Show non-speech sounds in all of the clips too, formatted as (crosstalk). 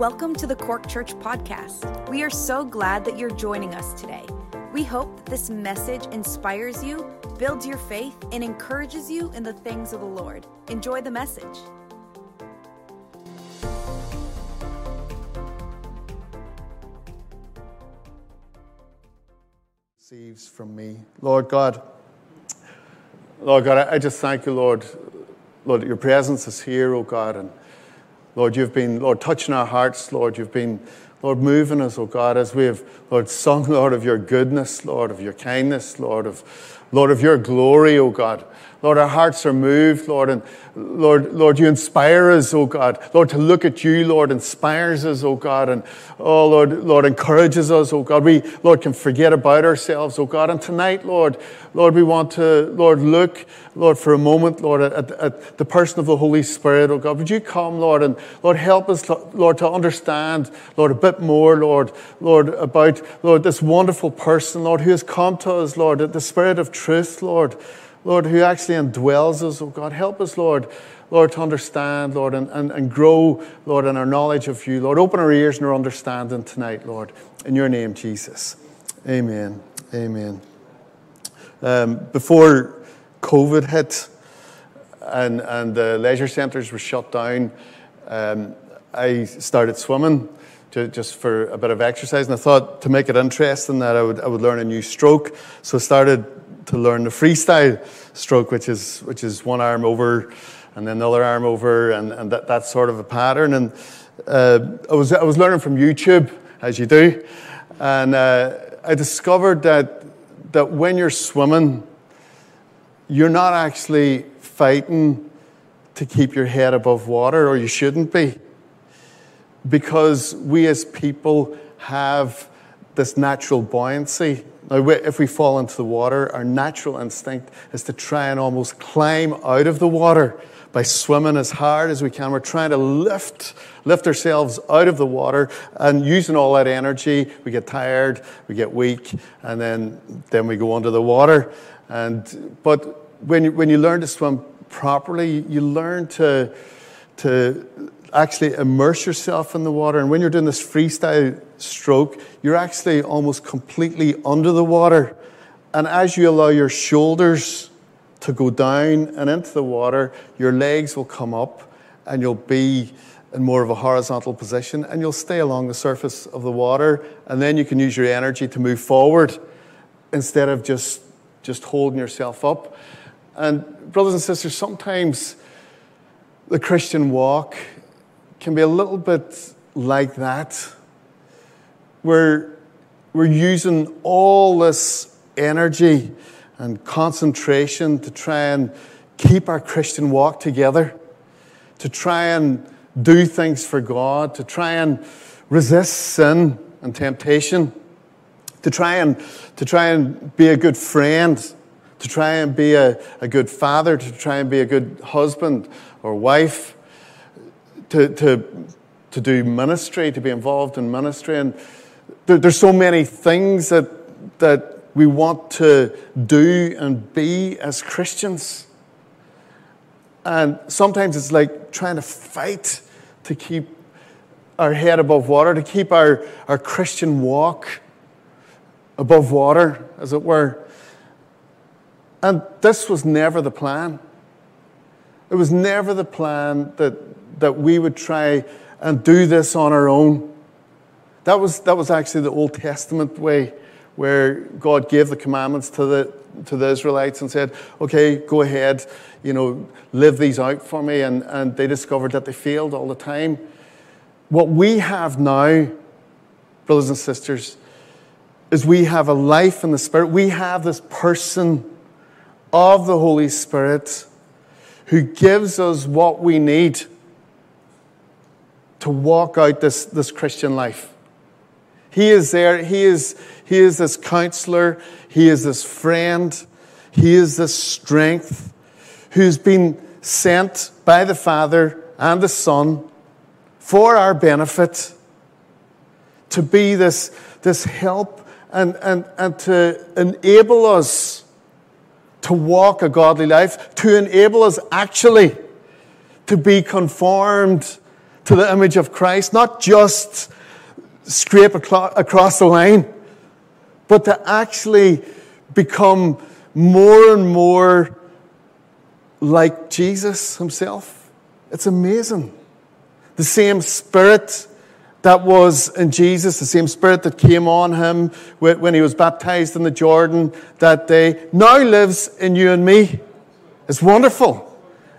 Welcome to the Cork Church Podcast. We are so glad that you're joining us today. We hope that this message inspires you, builds your faith, and encourages you in the things of the Lord. Enjoy the message. receives from me. Lord God, Lord God, I just thank you, Lord. Lord, your presence is here, oh God. And Lord, you've been, Lord, touching our hearts, Lord. You've been, Lord, moving us, oh God, as we have, Lord, sung, (laughs) Lord, of your goodness, Lord, of your kindness, Lord, of, Lord, of your glory, oh God. Lord, our hearts are moved, Lord, and Lord, Lord, you inspire us, oh God. Lord, to look at you, Lord, inspires us, oh God, and oh Lord, Lord, encourages us, oh God. We, Lord, can forget about ourselves, oh God. And tonight, Lord, Lord, we want to, Lord, look, Lord, for a moment, Lord, at, at the person of the Holy Spirit, oh God. Would you come, Lord, and Lord, help us, Lord, to understand, Lord, a bit more, Lord, Lord, about, Lord, this wonderful person, Lord, who has come to us, Lord, the Spirit of truth, Lord. Lord, who actually indwells us. Oh God, help us, Lord, Lord, to understand, Lord, and, and, and grow, Lord, in our knowledge of you. Lord, open our ears and our understanding tonight, Lord. In your name, Jesus. Amen. Amen. Um, before COVID hit and, and the leisure centres were shut down, um, I started swimming just for a bit of exercise. And I thought to make it interesting that I would, I would learn a new stroke. So I started to learn the freestyle stroke, which is, which is one arm over and then the other arm over, and, and that, that sort of a pattern. And uh, I, was, I was learning from YouTube, as you do, and uh, I discovered that, that when you're swimming, you're not actually fighting to keep your head above water, or you shouldn't be, because we as people have this natural buoyancy now, if we fall into the water, our natural instinct is to try and almost climb out of the water by swimming as hard as we can. We're trying to lift, lift ourselves out of the water and using all that energy, we get tired, we get weak, and then, then we go under the water. And, but when you, when you learn to swim properly, you learn to, to actually immerse yourself in the water. And when you're doing this freestyle stroke, you're actually almost completely under the water. And as you allow your shoulders to go down and into the water, your legs will come up and you'll be in more of a horizontal position and you'll stay along the surface of the water. And then you can use your energy to move forward instead of just, just holding yourself up. And, brothers and sisters, sometimes the Christian walk can be a little bit like that. We're, we're using all this energy and concentration to try and keep our Christian walk together, to try and do things for God, to try and resist sin and temptation, to try and, to try and be a good friend, to try and be a, a good father, to try and be a good husband or wife to, to, to do ministry, to be involved in ministry. And there, there's so many things that, that we want to do and be as Christians. And sometimes it's like trying to fight to keep our head above water, to keep our, our Christian walk above water, as it were. And this was never the plan. It was never the plan that that we would try and do this on our own. That was, that was actually the Old Testament way where God gave the commandments to the, to the Israelites and said, okay, go ahead, you know, live these out for me. And, and they discovered that they failed all the time. What we have now, brothers and sisters, is we have a life in the Spirit. We have this person of the Holy Spirit who gives us what we need to walk out this, this Christian life. He is there. He is, he is this counselor. He is this friend. He is this strength who's been sent by the Father and the Son for our benefit to be this, this help and, and, and to enable us to walk a godly life, to enable us actually to be conformed to the image of Christ, not just scrape across the line, but to actually become more and more like Jesus himself. It's amazing. The same spirit that was in Jesus, the same spirit that came on him when he was baptized in the Jordan that day, now lives in you and me. It's wonderful.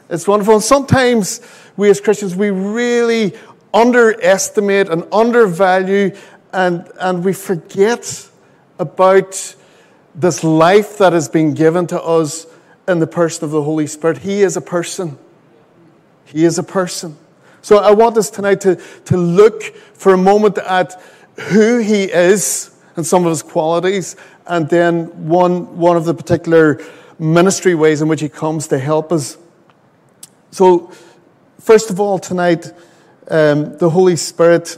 It's wonderful. And sometimes we as Christians, we really underestimate and undervalue and, and we forget about this life that has been given to us in the person of the Holy Spirit. He is a person. He is a person. So I want us tonight to, to look for a moment at who he is and some of his qualities, and then one, one of the particular ministry ways in which he comes to help us. So, first of all, tonight, um, the Holy Spirit,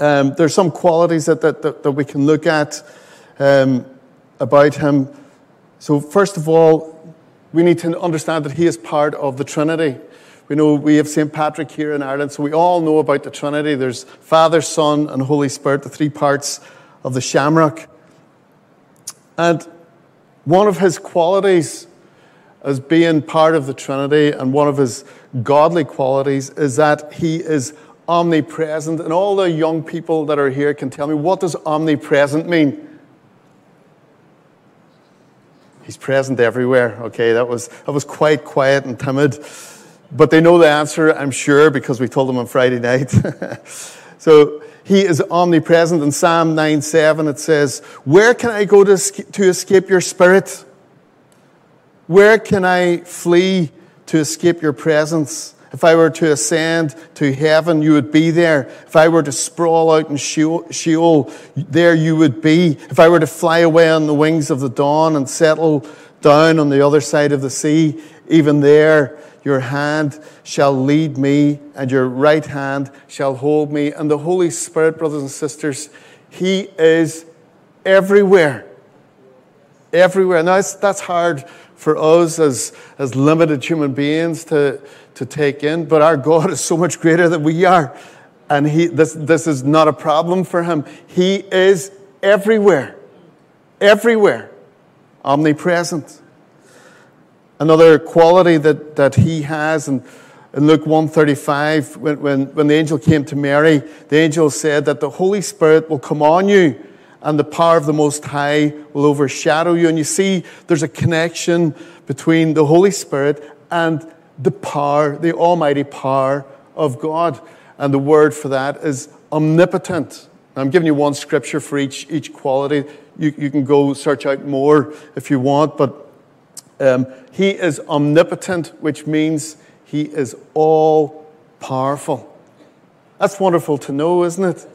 um, there's some qualities that, that, that, that we can look at um, about him. So, first of all, we need to understand that he is part of the Trinity. We know we have St. Patrick here in Ireland, so we all know about the Trinity. There's Father, Son, and Holy Spirit, the three parts of the shamrock. And one of his qualities as being part of the Trinity and one of his godly qualities is that he is omnipresent. And all the young people that are here can tell me what does omnipresent mean? He's present everywhere. Okay, that was, that was quite quiet and timid. But they know the answer, I'm sure, because we told them on Friday night. (laughs) so he is omnipresent. In Psalm 9 7, it says, Where can I go to, to escape your spirit? Where can I flee to escape your presence? If I were to ascend to heaven, you would be there. If I were to sprawl out in Sheol, there you would be. If I were to fly away on the wings of the dawn and settle down on the other side of the sea, even there your hand shall lead me, and your right hand shall hold me. And the Holy Spirit, brothers and sisters, He is everywhere. Everywhere. Now, that's, that's hard for us as, as limited human beings to, to take in, but our God is so much greater than we are. And he, this, this is not a problem for Him. He is everywhere. Everywhere. Omnipresent. Another quality that, that he has, and in Luke 135, when, when, when the angel came to Mary, the angel said that the Holy Spirit will come on you and the power of the Most High will overshadow you. And you see, there's a connection between the Holy Spirit and the power, the almighty power of God. And the word for that is omnipotent. I'm giving you one scripture for each, each quality. You, you can go search out more if you want, but um, he is omnipotent, which means he is all powerful. That's wonderful to know, isn't it?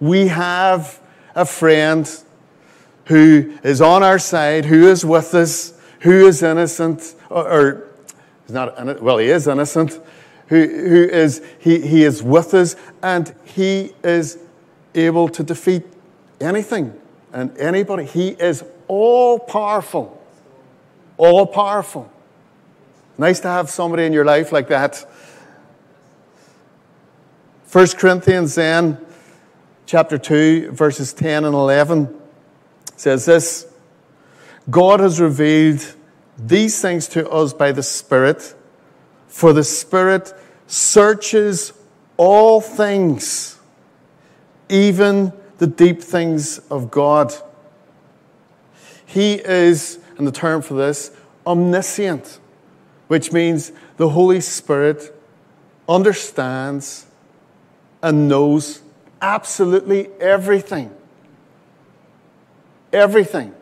We have a friend who is on our side, who is with us, who is innocent, or, or is not, well, he is innocent, who, who is, he, he is with us, and he is able to defeat anything and anybody. He is all powerful all powerful. Nice to have somebody in your life like that. 1 Corinthians then, chapter 2, verses 10 and 11 says this God has revealed these things to us by the Spirit, for the Spirit searches all things, even the deep things of God. He is and the term for this, omniscient, which means the Holy Spirit understands and knows absolutely everything. Everything.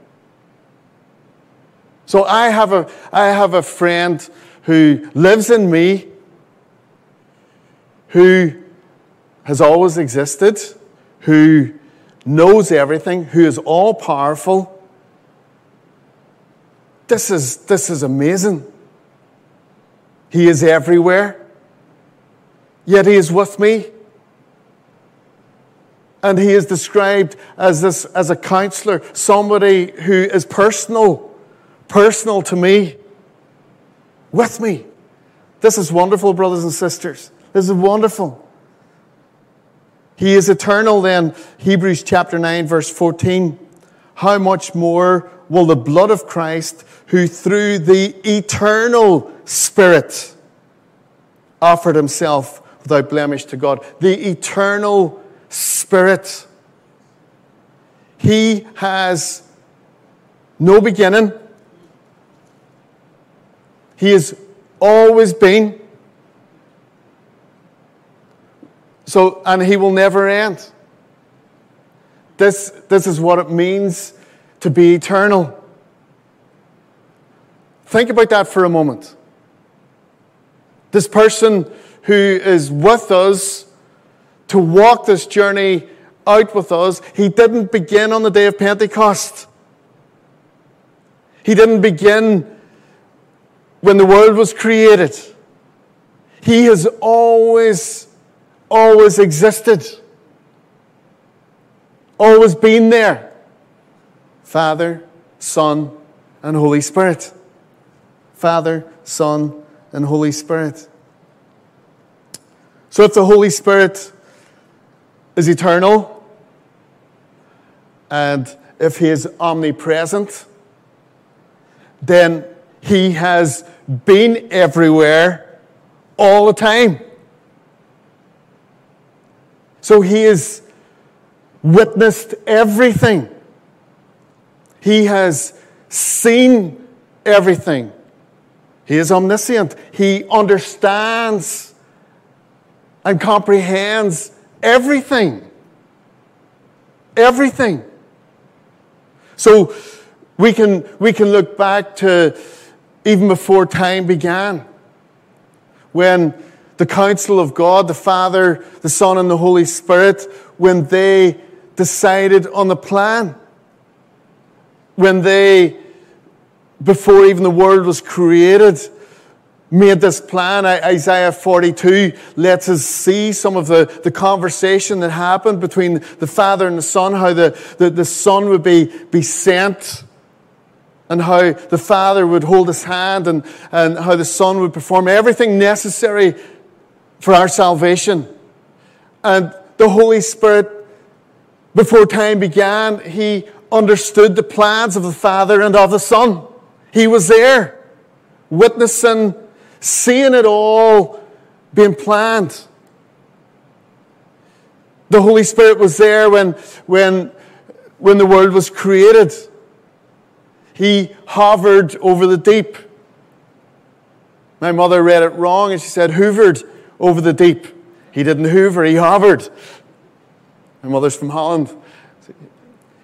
So I have a, I have a friend who lives in me, who has always existed, who knows everything, who is all powerful, this is, this is amazing. He is everywhere, yet He is with me. And He is described as, this, as a counselor, somebody who is personal, personal to me, with me. This is wonderful, brothers and sisters. This is wonderful. He is eternal, then, Hebrews chapter 9, verse 14. How much more will the blood of Christ, who through the eternal Spirit offered himself without blemish to God, the eternal Spirit, He has no beginning. He has always been. So, and he will never end. This, this is what it means to be eternal. Think about that for a moment. This person who is with us to walk this journey out with us, he didn't begin on the day of Pentecost. He didn't begin when the world was created. He has always, always existed, always been there. Father, Son, and Holy Spirit. Father, Son, and Holy Spirit. So if the Holy Spirit is eternal, and if He is omnipresent, then He has been everywhere all the time. So He has witnessed everything. He has seen everything. He is omniscient. He understands and comprehends everything. Everything. So we can, we can look back to even before time began, when the council of God, the Father, the Son, and the Holy Spirit, when they decided on the plan, when they, before even the world was created, made this plan. Isaiah 42 lets us see some of the, the conversation that happened between the Father and the Son, how the, the, the Son would be, be sent and how the Father would hold his hand and, and how the Son would perform everything necessary for our salvation. And the Holy Spirit, before time began, he understood the plans of the Father and of the Son. He was there, witnessing, seeing it all being planned. The Holy Spirit was there when, when, when the world was created. He hovered over the deep. My mother read it wrong and she said, hoovered over the deep. He didn't hoover, he hovered. My mother's from Holland.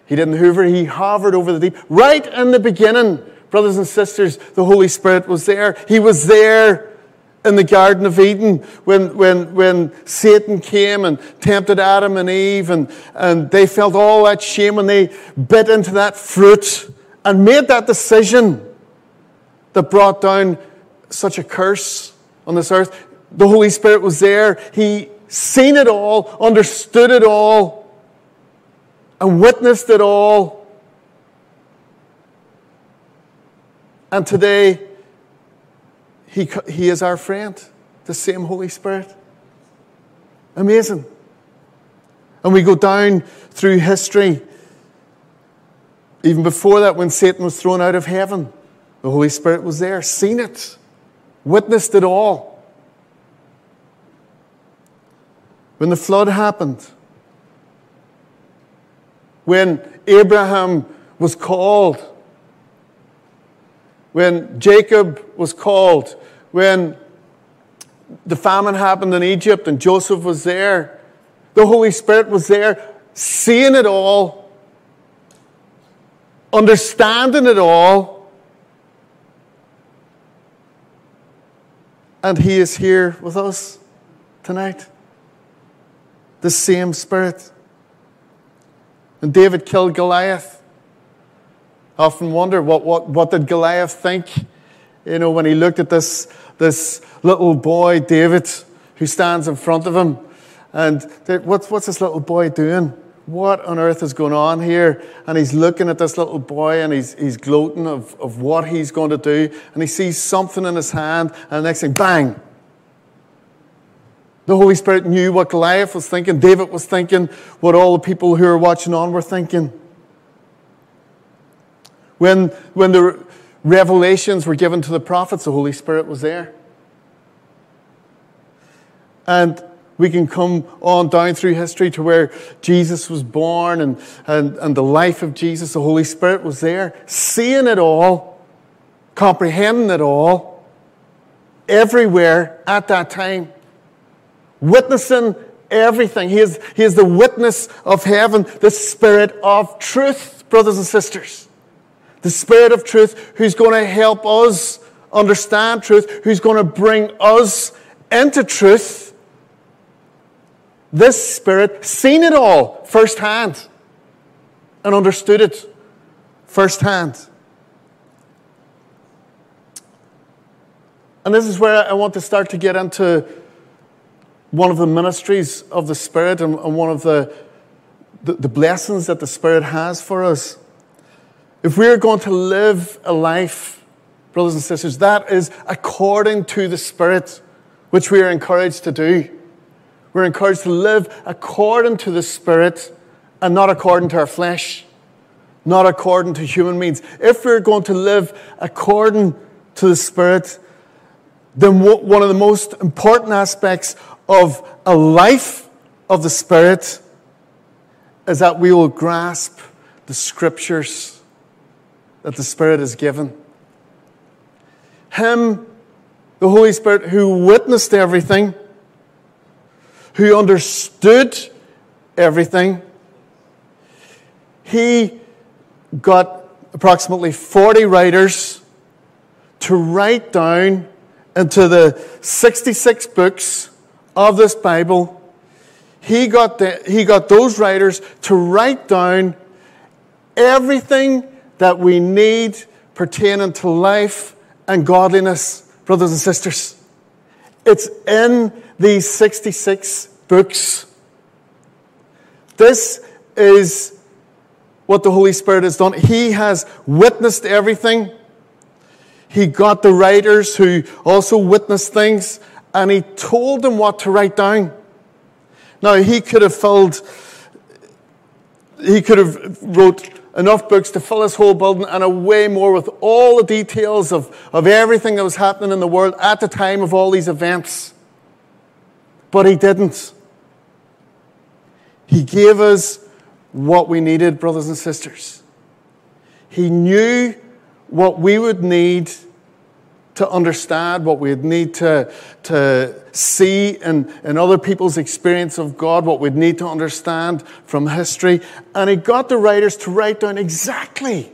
He didn't hoover, he hovered over the deep. Right in the beginning, brothers and sisters, the Holy Spirit was there. He was there in the Garden of Eden when, when, when Satan came and tempted Adam and Eve, and, and they felt all that shame when they bit into that fruit and made that decision that brought down such a curse on this earth. The Holy Spirit was there. He seen it all, understood it all, and witnessed it all. And today, he, he is our friend, the same Holy Spirit. Amazing. And we go down through history even before that, when Satan was thrown out of heaven, the Holy Spirit was there, seen it, witnessed it all. When the flood happened, when Abraham was called, when Jacob was called, when the famine happened in Egypt and Joseph was there, the Holy Spirit was there, seeing it all understanding it all. And He is here with us tonight. The same Spirit. And David killed Goliath. I often wonder what, what, what did Goliath think? You know, when he looked at this, this little boy, David, who stands in front of him. And what's, what's this little boy doing? what on earth is going on here? And he's looking at this little boy and he's, he's gloating of, of what he's going to do. And he sees something in his hand, and the next thing, bang! The Holy Spirit knew what Goliath was thinking, David was thinking, what all the people who were watching on were thinking. When, when the revelations were given to the prophets, the Holy Spirit was there. And we can come on down through history to where Jesus was born and, and, and the life of Jesus, the Holy Spirit was there, seeing it all, comprehending it all, everywhere at that time, witnessing everything. He is, he is the witness of heaven, the Spirit of truth, brothers and sisters. The Spirit of truth who's going to help us understand truth, who's going to bring us into truth. This Spirit seen it all firsthand and understood it firsthand. And this is where I want to start to get into one of the ministries of the Spirit and, one of the, the, the blessings that the Spirit has for us. If we are going to live a life, brothers and sisters, that is according to the Spirit, which we are encouraged to do. We're encouraged to live according to the Spirit and not according to our flesh, not according to human means. If we're going to live according to the Spirit, then one of the most important aspects of a life of the Spirit is that we will grasp the Scriptures that the Spirit has given. Him, the Holy Spirit, who witnessed everything, who understood everything, he got approximately 40 writers to write down into the 66 books of this Bible. He got, the, he got those writers to write down everything that we need pertaining to life and godliness, brothers and sisters. It's in these 66 books. This is what the Holy Spirit has done. He has witnessed everything. He got the writers who also witnessed things, and he told them what to write down. Now, he could have filled, he could have wrote enough books to fill this whole building and a way more with all the details of, of everything that was happening in the world at the time of all these events. But he didn't. He gave us what we needed, brothers and sisters. He knew what we would need to understand, what we'd need to, to see in, in other people's experience of God, what we'd need to understand from history. And he got the writers to write down exactly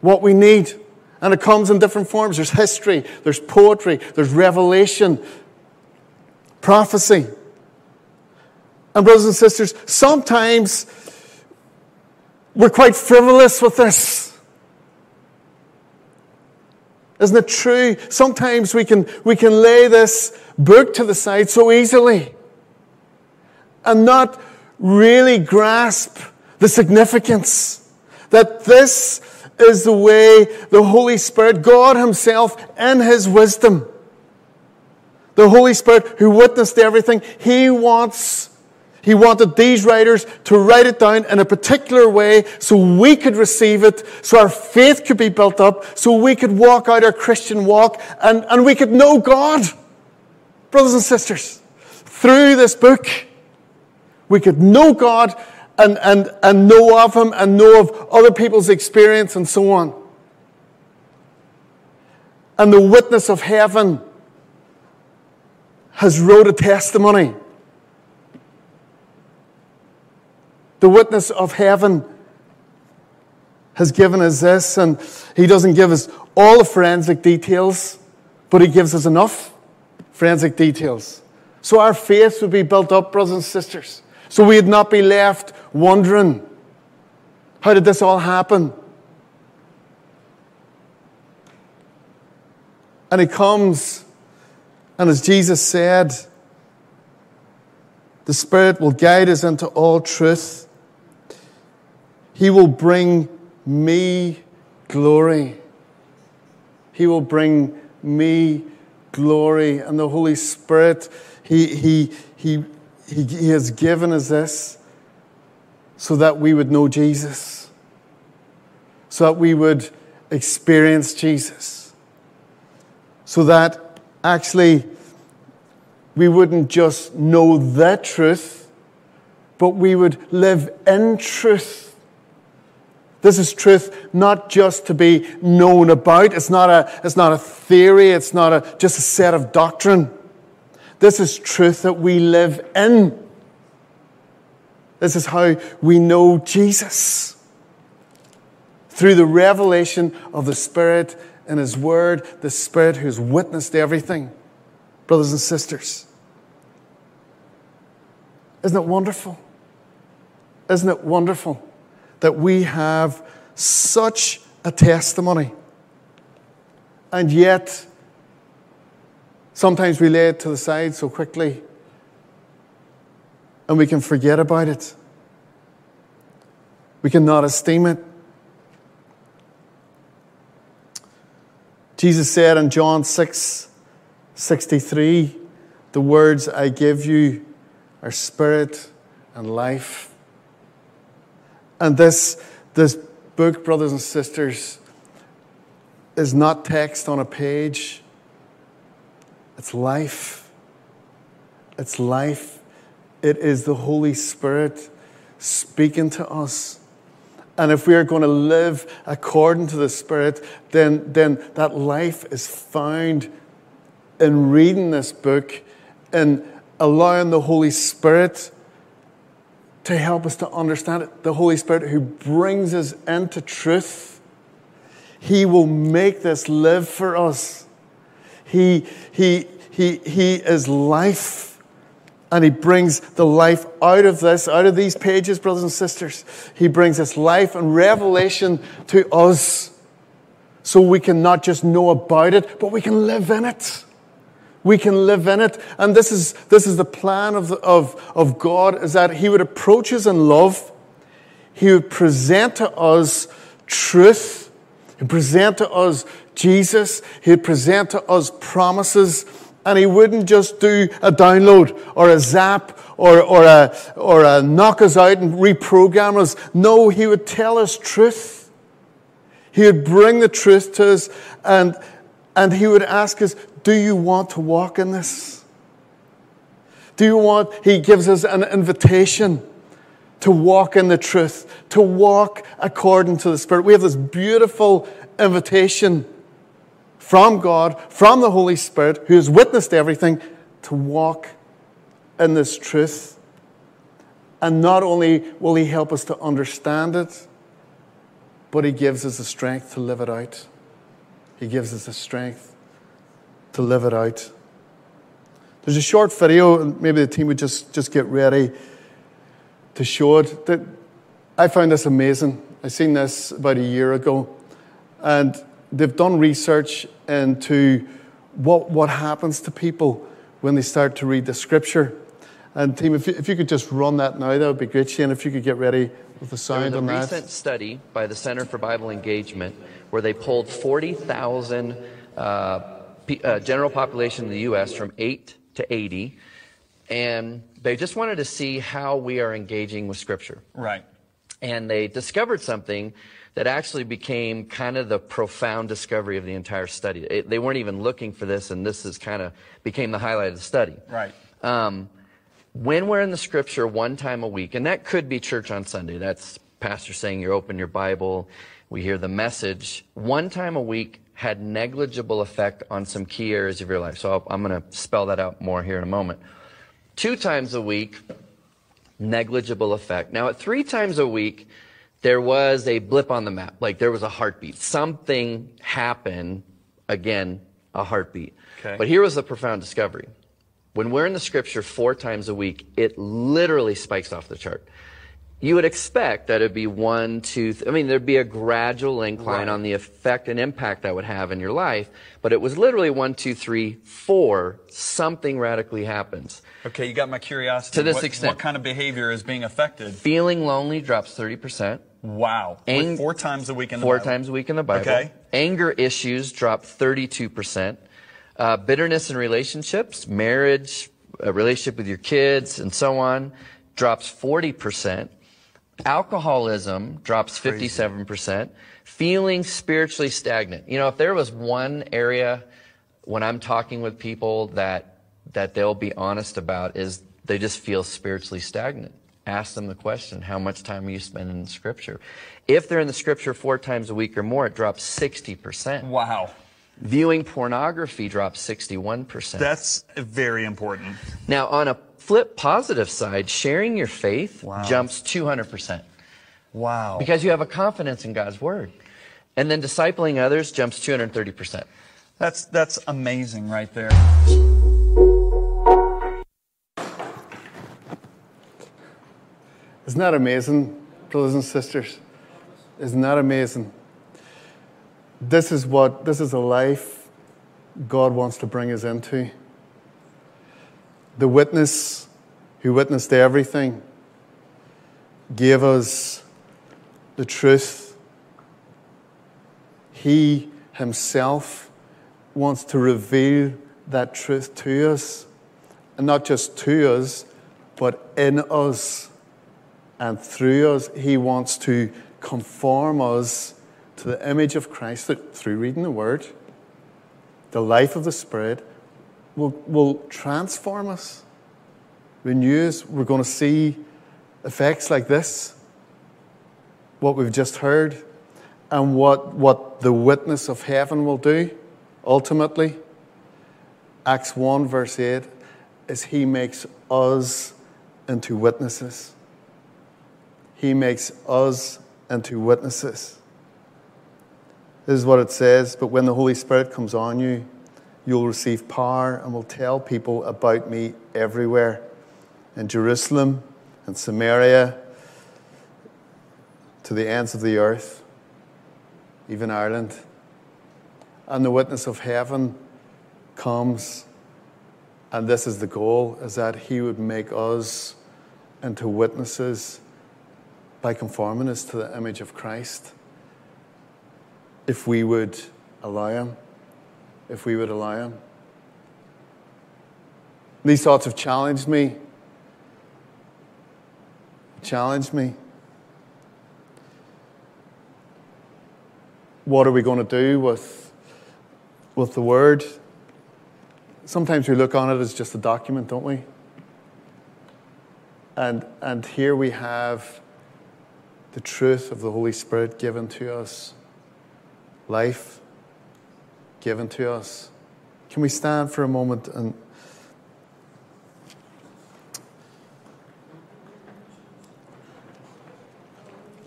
what we need. And it comes in different forms. There's history, there's poetry, there's revelation, prophecy. And, brothers and sisters, sometimes we're quite frivolous with this. Isn't it true? Sometimes we can, we can lay this book to the side so easily and not really grasp the significance that this is the way the Holy Spirit, God Himself, in His wisdom, the Holy Spirit who witnessed everything, He wants he wanted these writers to write it down in a particular way so we could receive it, so our faith could be built up, so we could walk out our Christian walk and, and we could know God. Brothers and sisters, through this book, we could know God and, and, and know of Him and know of other people's experience and so on. And the witness of heaven has wrote a testimony The witness of heaven has given us this, and he doesn't give us all the forensic details, but he gives us enough forensic details. So our faith would be built up, brothers and sisters. So we'd not be left wondering, how did this all happen? And he comes, and as Jesus said, the Spirit will guide us into all truth. He will bring me glory. He will bring me glory. And the Holy Spirit, He, he, he, he, he has given us this so that we would know Jesus, so that we would experience Jesus, so that actually we wouldn't just know the truth, but we would live in truth. This is truth not just to be known about. It's not a, it's not a theory. It's not a, just a set of doctrine. This is truth that we live in. This is how we know Jesus. Through the revelation of the Spirit and His Word, the Spirit who's witnessed everything. Brothers and sisters. Isn't it wonderful? Isn't it wonderful that we have such a testimony? And yet, sometimes we lay it to the side so quickly and we can forget about it. We cannot esteem it. Jesus said in John 6 63, The words I give you are spirit and life. And this, this book, brothers and sisters, is not text on a page. It's life. It's life. It is the Holy Spirit speaking to us. And if we are going to live according to the Spirit, then, then that life is found in reading this book and allowing the Holy Spirit to help us to understand it. The Holy Spirit who brings us into truth. He will make this live for us. He, he, he, he is life. And he brings the life out of this, out of these pages, brothers and sisters. He brings this life and revelation to us so we can not just know about it, but we can live in it. We can live in it. And this is, this is the plan of, the, of, of God, is that he would approach us in love. He would present to us truth. He'd present to us Jesus. He'd present to us promises and he wouldn't just do a download or a zap or, or, a, or a knock us out and reprogram us. No, he would tell us truth. He would bring the truth to us and, and he would ask us, Do you want to walk in this? Do you want, he gives us an invitation to walk in the truth, to walk according to the Spirit. We have this beautiful invitation from God, from the Holy Spirit, who has witnessed everything, to walk in this truth. And not only will He help us to understand it, but He gives us the strength to live it out. He gives us the strength to live it out. There's a short video, and maybe the team would just, just get ready to show it. That I found this amazing. I seen this about a year ago, and they've done research into what, what happens to people when they start to read the scripture. And team, if you, if you could just run that now, that would be great. Shane, if you could get ready with the sound there was a on recent study by the Center for Bible Engagement where they pulled 40,000 uh, uh, general population in the U.S. from 8 to 80, and they just wanted to see how we are engaging with Scripture. Right. And they discovered something that actually became kind of the profound discovery of the entire study. It, they weren't even looking for this, and this is kind of became the highlight of the study. Right. Um, when we're in the scripture one time a week, and that could be church on Sunday, that's pastor saying you open your Bible, we hear the message, one time a week had negligible effect on some key areas of your life. So i am going to spell that out more here in a moment. Two times a week, negligible effect. Now, at three times a week, there was a blip on the map. Like there was a heartbeat. Something happened. Again, a heartbeat. Okay. But here was the profound discovery. When we're in the scripture four times a week, it literally spikes off the chart. You would expect that it'd be one, two, th- I mean, there'd be a gradual incline Right. on the effect and impact that would have in your life, but it was literally one, two, three, four, something radically happens. Okay, you got my curiosity. To this what, extent. What kind of behavior is being affected? Feeling lonely drops 30%. Wow. Ang- four times a week in the four Bible. times a week in the Bible. Okay. Anger issues drop 32%. Uh, bitterness in relationships, marriage, a relationship with your kids, and so on, drops 40%. Alcoholism drops 57%. Feeling spiritually stagnant. You know, if there was one area when I'm talking with people that, that they'll be honest about is they just feel spiritually stagnant. Ask them the question, how much time are you spending in scripture? If they're in the scripture four times a week or more, it drops 60%. Wow. Viewing pornography drops 61%. That's very important. Now, on a flip positive side, sharing your faith Wow. jumps 200% Wow. because you have a confidence in God's word. And then discipling others jumps 230%. That's that's amazing right there. Isn't that amazing, brothers and sisters? Isn't that amazing? This is what this is a life God wants to bring us into. The witness who witnessed everything gave us the truth. He himself wants to reveal that truth to us. And not just to us, but in us and through us. He wants to conform us to the image of Christ through reading the Word, the life of the Spirit will, will transform us, renew us. We're going to see effects like this, what we've just heard, and what, what the witness of heaven will do ultimately. Acts 1, verse 8, is He makes us into witnesses. He makes us into witnesses. This is what it says. But when the Holy Spirit comes on you, you'll receive power and will tell people about me everywhere in Jerusalem and Samaria to the ends of the earth, even Ireland. And the witness of heaven comes, and this is the goal, is that he would make us into witnesses by conforming us to the image of Christ. If we would allow him, if we would allow him. These thoughts have challenged me. Challenged me. What are we going to do with, with the word? Sometimes we look on it as just a document, don't we? And, and here we have the truth of the Holy Spirit given to us, life given to us. Can we stand for a moment and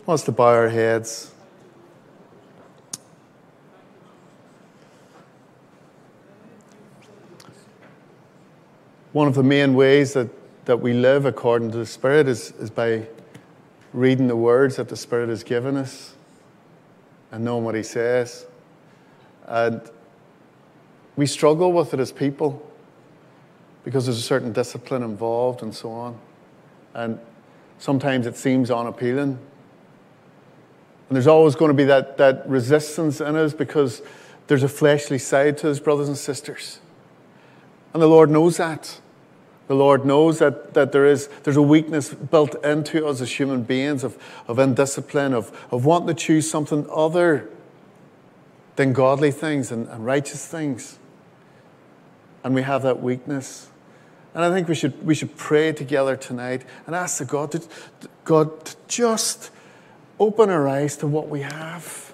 wants to bow our heads. One of the main ways that, that we live according to the Spirit is, is by reading the words that the Spirit has given us and knowing what He says. And we struggle with it as people because there's a certain discipline involved and so on. And sometimes it seems unappealing. And there's always going to be that, that resistance in us because there's a fleshly side to us, brothers and sisters. And the Lord knows that. The Lord knows that, that there is there's a weakness built into us as human beings of, of indiscipline, of, of wanting to choose something other than godly things and, and righteous things. And we have that weakness. And I think we should, we should pray together tonight and ask the God to, God to just open our eyes to what we have.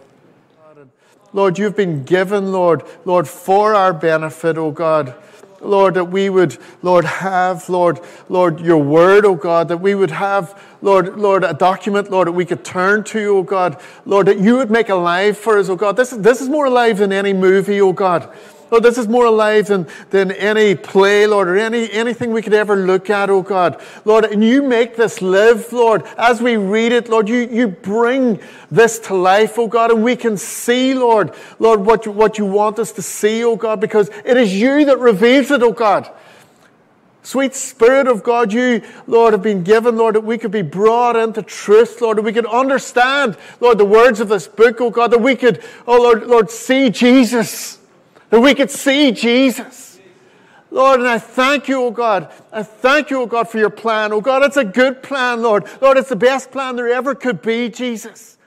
Lord, you've been given, Lord, Lord, for our benefit, oh God. Lord, that we would, Lord, have, Lord, Lord, your word, oh God, that we would have, Lord, Lord, a document, Lord, that we could turn to, oh God. Lord, that you would make alive for us, oh God. This, is this is more alive than any movie, oh God. Lord, this is more alive than, than any play, Lord, or any, anything we could ever look at, oh God. Lord, and you make this live, Lord. As we read it, Lord, you, you bring this to life, oh God, and we can see, Lord, Lord, what you, what you want us to see, oh God, because it is you that reveals it, oh God. Sweet Spirit of God, you, Lord, have been given, Lord, that we could be brought into truth, Lord, that we could understand, Lord, the words of this book, oh God, that we could, oh Lord, Lord, see Jesus that we could see Jesus. Lord, and I thank you, oh God. I thank you, oh God, for your plan. Oh God, it's a good plan, Lord. Lord, it's the best plan there ever could be, Jesus.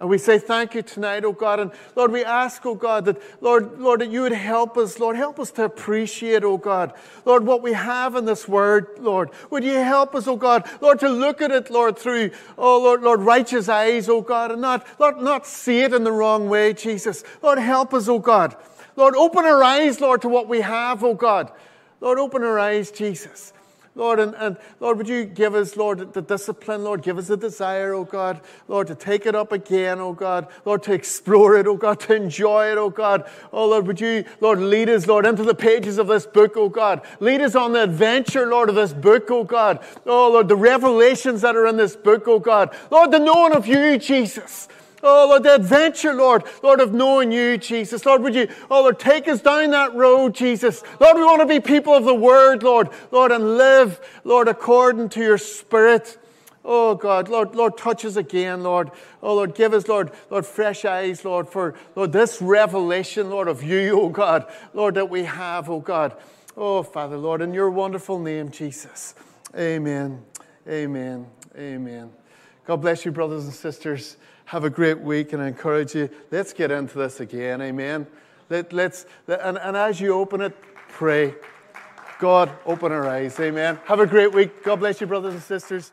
And we say thank you tonight, oh God. And Lord, we ask, oh God, that Lord, Lord, that you would help us, Lord, help us to appreciate, oh God, Lord, what we have in this word, Lord. Would you help us, oh God, Lord, to look at it, Lord, through, oh Lord, Lord, righteous eyes, oh God, and not, Lord, not see it in the wrong way, Jesus. Lord, help us, oh God. Lord, open our eyes, Lord, to what we have, oh God. Lord, open our eyes, Jesus. Lord, and, and Lord, would you give us, Lord, the discipline, Lord, give us the desire, oh God, Lord, to take it up again, oh God, Lord, to explore it, oh God, to enjoy it, oh God. Oh Lord, would you, Lord, lead us, Lord, into the pages of this book, oh God. Lead us on the adventure, Lord, of this book, oh God. Oh Lord, the revelations that are in this book, oh God. Lord, the knowing of you, Jesus. Oh, Lord, the adventure, Lord, Lord, of knowing you, Jesus. Lord, would you, oh, Lord, take us down that road, Jesus. Lord, we want to be people of the word, Lord, Lord, and live, Lord, according to your spirit. Oh, God, Lord, Lord, touch us again, Lord. Oh, Lord, give us, Lord, Lord, fresh eyes, Lord, for, Lord, this revelation, Lord, of you, oh, God, Lord, that we have, oh, God. Oh, Father, Lord, in your wonderful name, Jesus. Amen. Amen. Amen. God bless you, brothers and sisters. Have a great week, and I encourage you, let's get into this again. Amen. Let, let's, and, and as you open it, pray. God, open our eyes. Amen. Have a great week. God bless you, brothers and sisters.